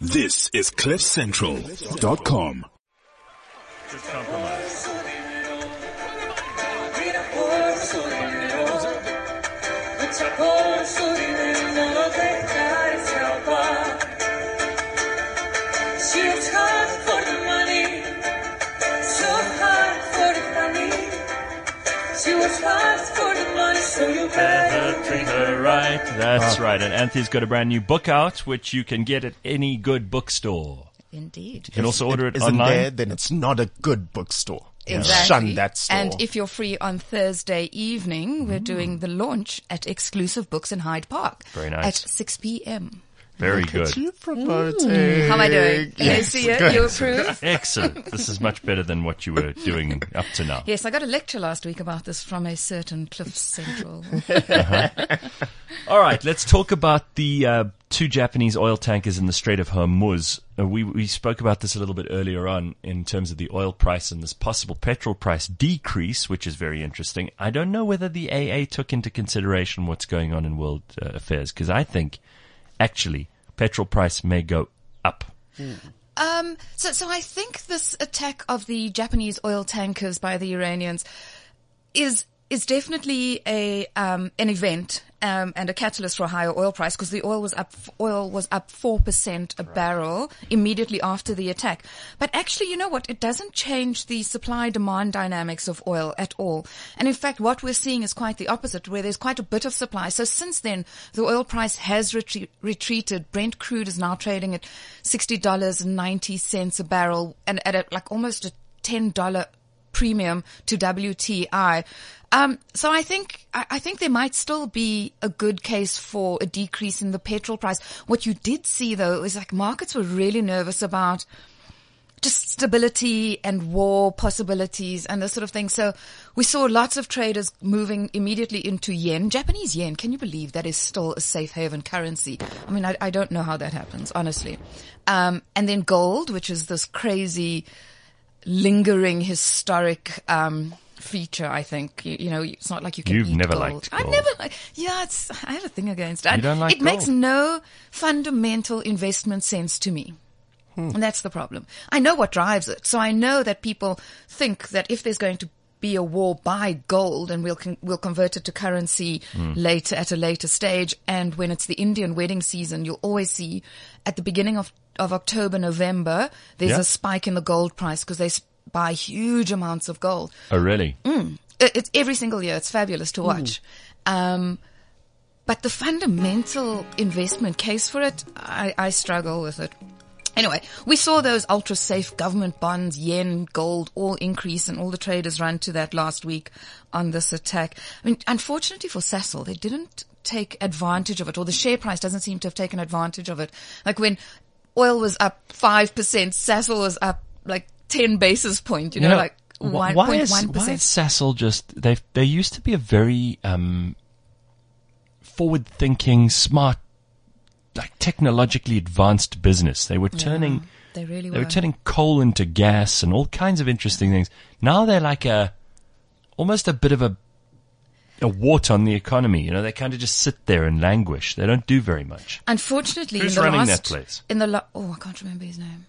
This is CliffCentral.com. She was hard for the money, so hard for the money. She was hard for the money, so you better treat her right. That's right. And Anthea's got a brand new book out, which you can get at any good bookstore. Indeed. You can also order it Isn't online. there, then it's not a good bookstore. Exactly. Shun that store. And if you're free on Thursday evening, Mm. we're doing the launch at Exclusive Books in Hyde Park. Very nice. At 6 p.m. Very Look at good. you promoting. How am I doing? Yes, you see it? good. You approve? Excellent. This is much better than what you were doing up to now. Yes, I got a lecture last week about this from a certain Cliff Central. All right, let's talk about the uh, two Japanese oil tankers in the Strait of Hormuz. Uh, we we spoke about this a little bit earlier on in terms of the oil price and this possible petrol price decrease, which is very interesting. I don't know whether the AA took into consideration what's going on in world uh, affairs because I think actually petrol price may go up. Um, so, so I think this attack of the Japanese oil tankers by the Iranians is is definitely a um, an event um, and a catalyst for a higher oil price because the oil was up oil was up four percent a barrel immediately after the attack. But actually, you know what? It doesn't change the supply demand dynamics of oil at all. And in fact, what we're seeing is quite the opposite, where there's quite a bit of supply. So since then, the oil price has retreat, retreated. Brent crude is now trading at sixty dollars and ninety cents a barrel, and at a, like almost a ten dollar premium to WTI. Um, so I think I, think there might still be a good case for a decrease in the petrol price. What you did see though is like markets were really nervous about just stability and war possibilities and this sort of thing. So we saw lots of traders moving immediately into yen. Japanese yen, can you believe that is still a safe haven currency? I mean, I, I don't know how that happens, honestly. Um, and then gold, which is this crazy lingering historic, um, feature, I think. You, you know, it's not like you can You've never gold. liked I gold. never, li- yeah, it's, I have a thing against it. You don't like It makes no fundamental investment sense to me. And that's the problem. I know what drives it. So I know that people think that if there's going to be a war, buy gold and we'll, con- we'll convert it to currency hmm. later at a later stage. And when it's the Indian wedding season, you'll always see at the beginning of, of October, November, there's Yeah. a spike in the gold price because they buy huge amounts of gold. Oh, really? Mm. It- It's every single year. It's fabulous to hmm. watch. Um, but the fundamental investment case for it, I, I struggle with it. Anyway, we saw those ultra safe government bonds, yen, gold, all increase and all the traders run to that last week on this attack. I mean, unfortunately for Sasol, they didn't take advantage of it or the share price doesn't seem to have taken advantage of it. Like when oil was up 5%, Sasol was up like 10 basis point, you know, You know, like wh- one why is, why is. Sasol just they they used to be a very um, forward thinking, smart, like technologically advanced business. They were turning They really they were. were turning coal into gas and all kinds of interesting things. Now they're like a almost a bit of a a wart on the economy. You know, they kind of just sit there and languish. They don't do very much. Unfortunately, Who's in the running last, that place? In the la- oh, I can't remember his name.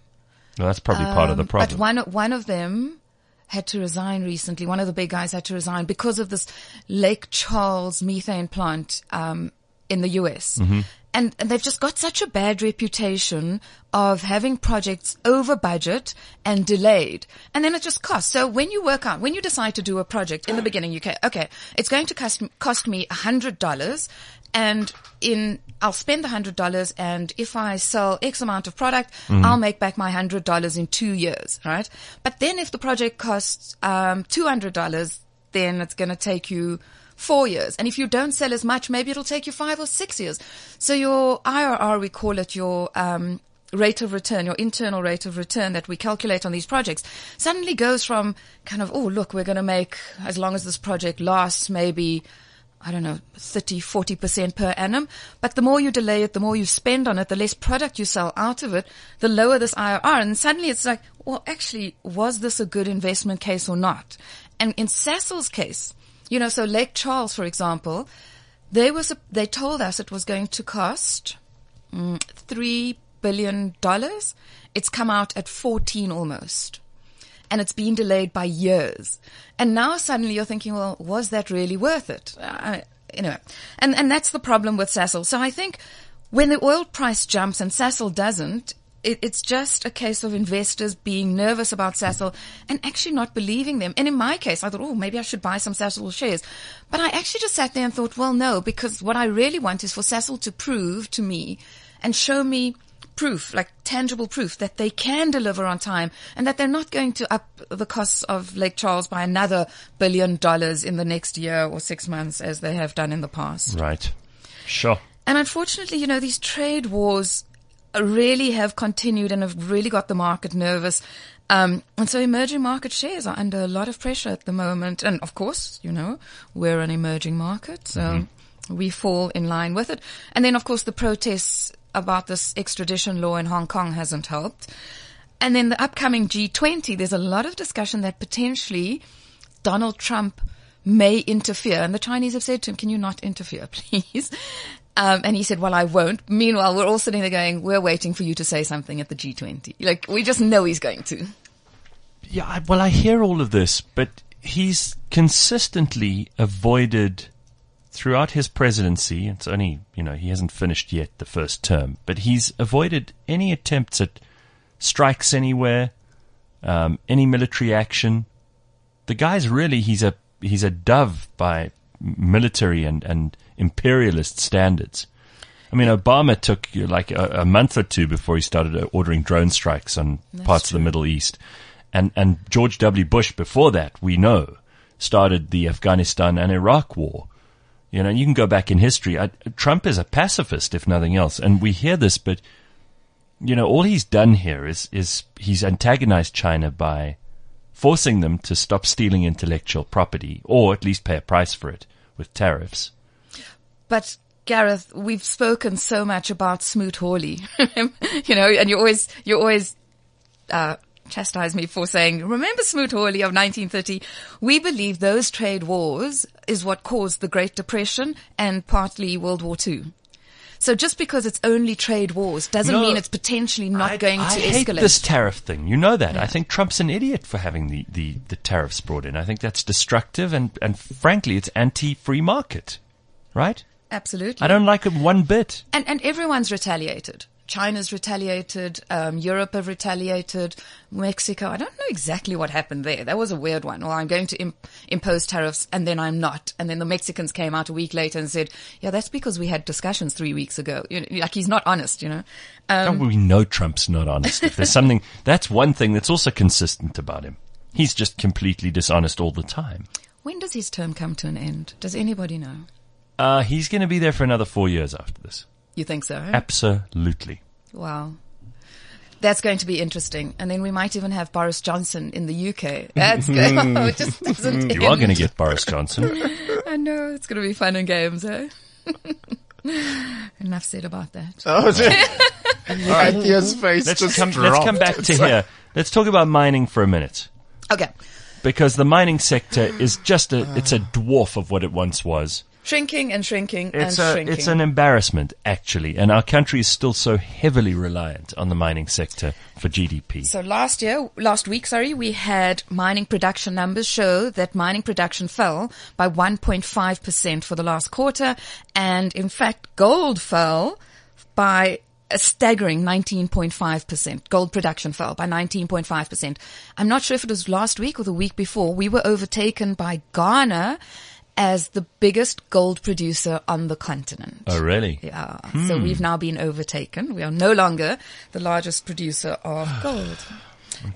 Well, that's probably part of the Um, problem. But one one of them had to resign recently. One of the big guys had to resign because of this Lake Charles methane plant um, in the US. Mm-hmm. And, and they've just got such a bad reputation of having projects over budget and delayed. And then it just costs. So when you work out, when you decide to do a project in the beginning, you can, okay, it's going to cost, cost me a hundred dollars and in, I'll spend the hundred dollars and if I sell X amount of product, I'll make back my hundred dollars in two years, right? But then if the project costs, um, two hundred dollars, then it's going to take you four years. And if you don't sell as much, maybe it'll take you five or six years. So your IRR, we call it your, um, rate of return, your internal rate of return that we calculate on these projects suddenly goes from kind of, oh, look, we're going to make, as long as this project lasts, maybe, I don't know, 30, 40% per annum. But the more you delay it, the more you spend on it, the less product you sell out of it, the lower this IRR. And suddenly it's like, well, actually, was this a good investment case or not? And in Sasol's case, you know, so Lake Charles, for example, they was, they told us it was going to cost mm, three billion dollars. It's come out at 14 almost. And it's been delayed by years. And now suddenly you're thinking, well, was that really worth it? Uh, anyway, and, and that's the problem with Sasol. So I think when the oil price jumps and Sasol doesn't, it, it's just a case of investors being nervous about Sasol and actually not believing them. And in my case, I thought, oh, maybe I should buy some Sasol shares. But I actually just sat there and thought, well, no, because what I really want is for Sasol to prove to me and show me proof, like tangible proof that they can deliver on time and that they're not going to up the costs of Lake Charles by another billion dollars in the next year or six months as they have done in the past. Right. Sure. And unfortunately, you know, these trade wars really have continued and have really got the market nervous. Um, and so emerging market shares are under a lot of pressure at the moment. And of course, you know, we're an emerging market, so we fall in line with it. And then of course the protests about this extradition law in Hong Kong hasn't helped. And then the upcoming G20, there's a lot of discussion that potentially Donald Trump may interfere. And the Chinese have said to him, can you not interfere, please? Um, and he said, well, I won't. Meanwhile, we're all sitting there going, we're waiting for you to say something at the G20. Like, we just know he's going to. Yeah, I, well, I hear all of this, but he's consistently avoided throughout his presidency. It's only, you know, he hasn't finished yet the first term, but he's avoided any attempts at strikes anywhere, um, any military action. The guy's really, he's a, he's a dove by military and, and imperialist standards. I mean, Obama took like a, a month or two before he started ordering drone strikes on parts of the Middle East. And, and George W. Bush before that, we know, started the Afghanistan and Iraq war. You know, you can go back in history. I, Trump is a pacifist, if nothing else. And we hear this, but, you know, all he's done here is, is he's antagonized China by forcing them to stop stealing intellectual property or at least pay a price for it with tariffs. But Gareth, we've spoken so much about Smoot Hawley, you know, and you always, you always, uh, chastise me for saying, remember Smoot Hawley of 1930? We believe those trade wars is what caused the Great Depression and partly World War II. So just because it's only trade wars doesn't No, mean it's potentially not I, going I to hate escalate. this tariff thing. You know that. I think Trump's an idiot for having the, the, the tariffs brought in. I think that's destructive and, and frankly, it's anti-free market. Right? Absolutely. I don't like it one bit. And and everyone's retaliated. China's retaliated. Um, Europe have retaliated. Mexico. I don't know exactly what happened there. That was a weird one. Well, I'm going to imp- impose tariffs, and then I'm not. And then the Mexicans came out a week later and said, "Yeah, that's because we had discussions three weeks ago." You know, like he's not honest. You know. Um, Oh, we know Trump's not honest. If there's something, that's one thing that's also consistent about him. He's just completely dishonest all the time. when does his term come to an end? Does anybody know? Uh, he's going to be there for another four years after this. You think so? Absolutely. Wow. That's going to be interesting. And then we might even have Boris Johnson in the UK. That's good. Oh, it just doesn't You are going to get Boris Johnson. I know. It's going to be fun and games, eh? Enough said about that. Oh, Anthea's face Let's just come, let's come back to here. Let's talk about mining for a minute. Okay. Because the mining sector is just a, it's a dwarf of what it once was. Shrinking and shrinking It's and a, shrinking. it's an embarrassment, actually. And our country is still so heavily reliant on the mining sector for GDP. so last year, last week, sorry, we had mining production numbers show that mining production fell by 1.5% for the last quarter. And in fact, gold fell by a staggering 19.5%. Gold production fell by 19.5%. I'm not sure if it was last week or the week before. We were overtaken by Ghana as the biggest gold producer on the continent. Oh, really? Yeah. Hmm. So we've now been overtaken. We are no longer the largest producer of gold.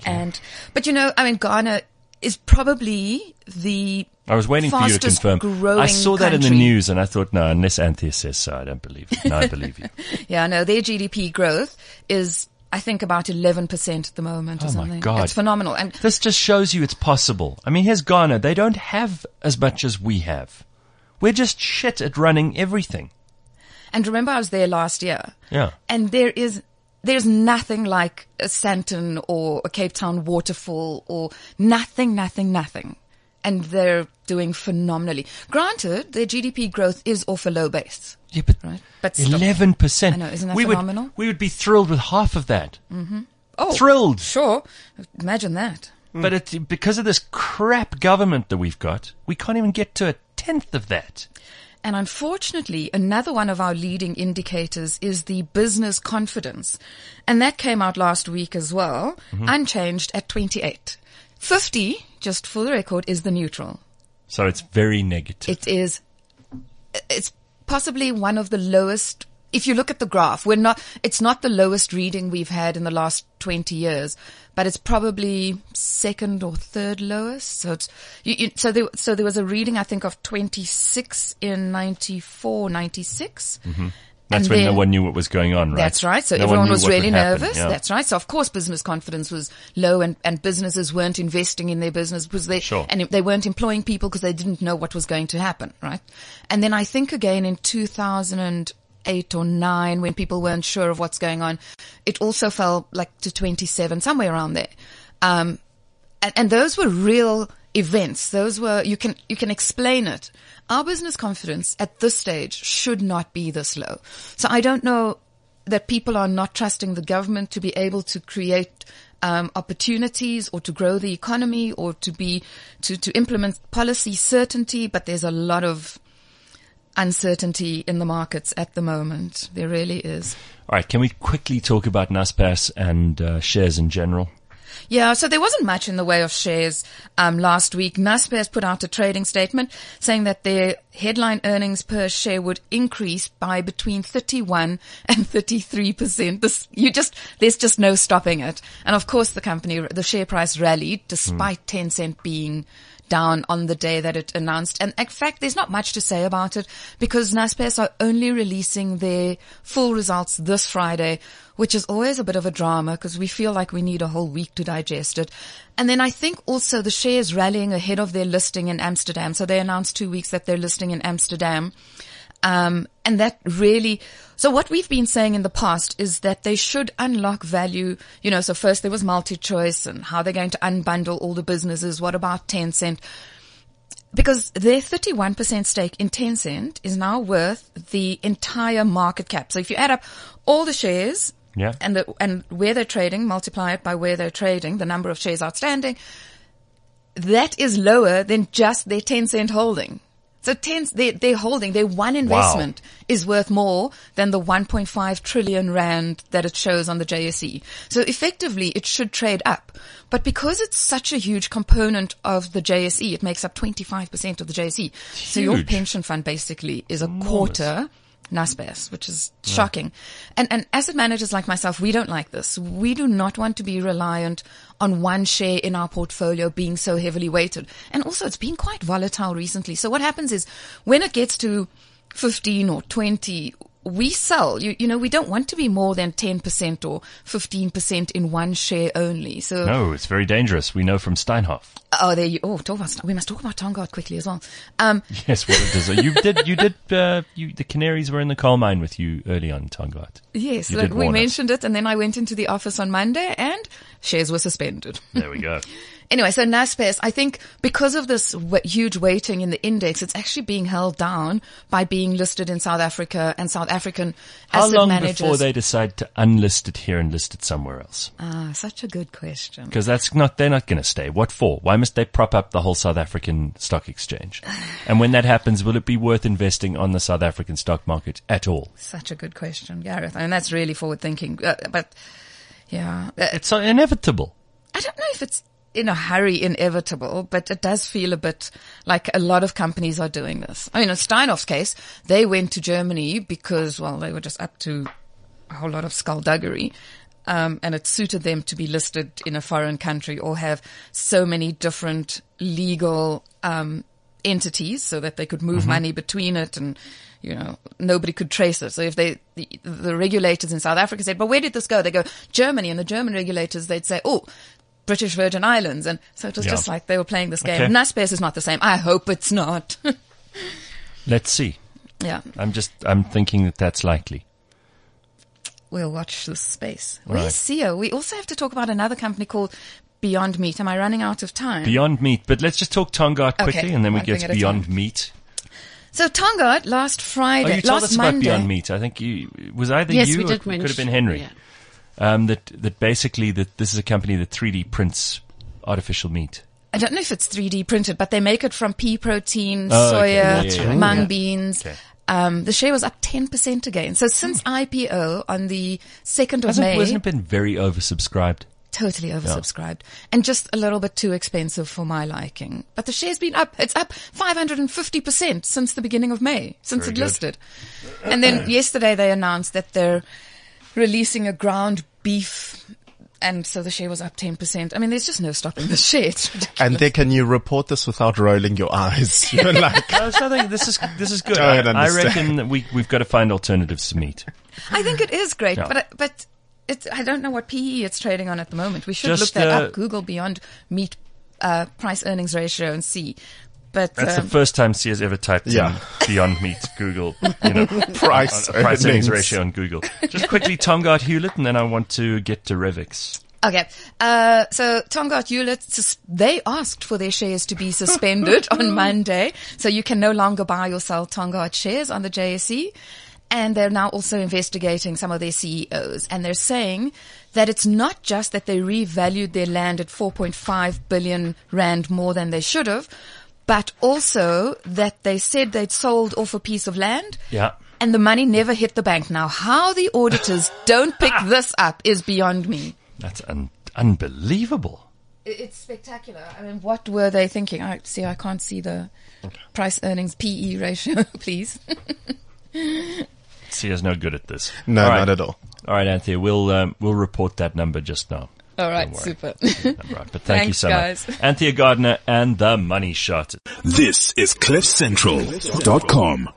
And, but you know, I mean, Ghana is probably the I was waiting for you to confirm. I saw that in the news and I thought, no, unless Anthea says so, I don't believe it. No, I believe you. Yeah, no, their GDP growth is, I think, about 11% at the moment or Oh my something. God. It's phenomenal. And This just shows you it's possible. I mean, here's Ghana. They don't have as much as we have. We're just shit at running everything. And remember, I was there last year. Yeah. And there is, there's nothing like a Sandton or a Cape Town waterfall or nothing, nothing, nothing. And they're doing phenomenally. Granted, their GDP growth is off a low base. Yeah, but Right. But eleven percent. I know, isn't that we phenomenal? Would, we would be thrilled with half of that. Mm-hmm. Oh, Thrilled. Sure. Imagine that. But it, because of this crap government that we've got, we can't even get to a tenth of that. And unfortunately, another one of our leading indicators is the business confidence. And that came out last week as well, unchanged at 28. 50, just for the record, is the neutral. So it's very negative. It is, it's possibly one of the lowest. If you look at the graph, we're not, it's not the lowest reading we've had in the last 20 years, but it's probably second or third lowest. So it's, you, you, so there, so there was a reading, I think, of 26 in 94, 96. Mm-hmm. That's and when no one knew what was going on, right? That's right. So No everyone was really nervous. yeah. That's right. So of course business confidence was low and, and businesses weren't investing in their business because they, Sure. and they weren't employing people because they didn't know what was going to happen, right? And then I think again in 2008 or 9 when people weren't sure of what's going on, it also fell like to 27, somewhere around there. Um, and, and those were real events. Those were, you can, you can explain it. Our business confidence at this stage should not be this low. So I don't know that people are not trusting the government to be able to create um, opportunities or to grow the economy or to be to to implement policy certainty. But there's a lot of uncertainty in the markets at the moment. There really is. All right, can we quickly talk about Naspers and uh, shares in general? Yeah, so there wasn't much in the way of shares um, last week. Naspers put out a trading statement saying that their headline earnings per share would increase by between 31 and 33 percent. This you just there's just no stopping it. And of course, the company the share price rallied despite Tencent being down on the day that it announced. And in fact, there's not much to say about it because Naspers are only releasing their full results this Friday, which is always a bit of a drama because we feel like we need a whole week to digest it. And then I think also the shares rallying ahead of their listing in Amsterdam. So they announced two weeks that they're listing in Amsterdam. Um, and that really, so what we've been saying in the past is that they should unlock value. You know, so first there was MultiChoice and how they're going to unbundle all the businesses. What about Tencent? Because their 31% stake in Tencent is now worth the entire market cap. So if you add up all the shares Yeah. and the, and where they're trading, multiply it by where they're trading, the number of shares outstanding, that is lower than just their Tencent holding. So 10, they're holding, their one investment is worth more than the 1.5 trillion rand that it shows on the JSE. So effectively it should trade up. But because it's such a huge component of the JSE, it makes up 25% of the JSE. So your pension fund basically is a quarter Naspers, which is shocking. And, and asset managers like myself, we don't like this. We do not want to be reliant on one share in our portfolio being so heavily weighted. And also it's been quite volatile recently. So what happens is when it gets to 15 or 20, we sell. You, you know, we don't want to be more than 10% or 15% in one share only. So No, it's very dangerous. We know from Steinhoff. Oh, there you. Oh, talk about. We must talk about Tongaat quickly as well. Um, Yes, what it is. You did, you did, uh, you, the canaries were in the coal mine with you early on, Tongaat. yes, look, we us. mentioned it, and then I went into the office on Monday, and shares were suspended. There we go. anyway, so Naspers, I think because of this w- huge weighting in the index, it's actually being held down by being listed in South Africa and South African How asset long managers. before they decide to unlist it here and list it somewhere else? Ah, such a good question. Because that's not, they're not going to stay. What for? Why must they prop up the whole South African stock exchange? And when that happens, will it be worth investing on the South African stock market at all? Such a good question, Gareth. I mean, that's really forward thinking. Uh, but yeah, uh, It's so inevitable. I don't know if it's in a hurry inevitable, but it does feel a bit like a lot of companies are doing this. I mean, in Steinhoff's case, they went to Germany because, well, they were just up to a whole lot of skullduggery. Um, and it suited them to be listed in a foreign country or have so many different legal, um, entities so that they could move money between it and, you know, nobody could trace it. So if they, the, the regulators in South Africa said, but where did this go? They go, Germany. And the German regulators, they'd say, oh, British Virgin Islands. And so it was Yeah. just like they were playing this game. Okay. Naspers is not the same. I hope it's not. Let's see. yeah. I'm just, I'm thinking that that's likely. We'll watch this space. Right. Where's oh, CEO? We also have to talk about another company called Beyond Meat. Am I running out of time? Beyond Meat. But let's just talk Tongaat Okay, quickly, and then we one get to Beyond time. Meat. so Tongaat last Oh, Friday, you told last us about Monday. Beyond Meat. I think you was either Yes, you we or did it could have been Henry. yeah. Um, that that basically that this is a company that 3D prints artificial meat. I don't know if it's 3D printed, but they make it from pea protein, Oh, okay. soya, Yeah, yeah, yeah. mung Yeah. beans. Okay. Um, the share was up 10% again. So since IPO on the 2nd of Hasn't, May, wasn't it been very oversubscribed? totally oversubscribed and just a little bit too expensive for my liking. But the share's been up. It's up 550% since the beginning of May, since Very it good. listed. And then yesterday they announced that they're releasing a ground beef and so the share was up 10%. I mean, there's just no stopping the share. It's ridiculous. And there, can you report this without rolling your eyes? You're like, No, it's nothing. This is this is good. I, I reckon that we we've got to find alternatives to meat. I think it is great, Yeah. but I- but it's I don't know what PE it's trading on at the moment. We should Just, look that uh, up. Google Beyond Meat uh, price earnings ratio and see. But That's um, the first time Sia's ever typed Yeah. in Beyond Meat Google, you know, Price uh, price earnings earnings. ratio on Google. Just quickly, Tongaat Hulett, and then I want to get to Revix. Okay. Uh, so Tongaat Hulett, sus- they asked for their shares to be suspended on Monday. So you can no longer buy or sell Tongaat shares on the JSE. And they're now also investigating some of their CEOs. And they're saying that it's not just that they revalued their land at 4.5 billion rand more than they should have, but also that they said they'd sold off a piece of land. Yeah. And the money never hit the bank. Now, how the auditors don't pick this up is beyond me. That's un- unbelievable. It's spectacular. I mean, what were they thinking? I see. I can't see the price earnings PE ratio, please. Sia's no good at this. no, All right. not at all. All right, Anthea, we'll um, we'll report that number just now. All right, super. Right, but thank you Thanks, so guys. much, Anthea Gardner and the Money Shot. This is CliffCentral.com.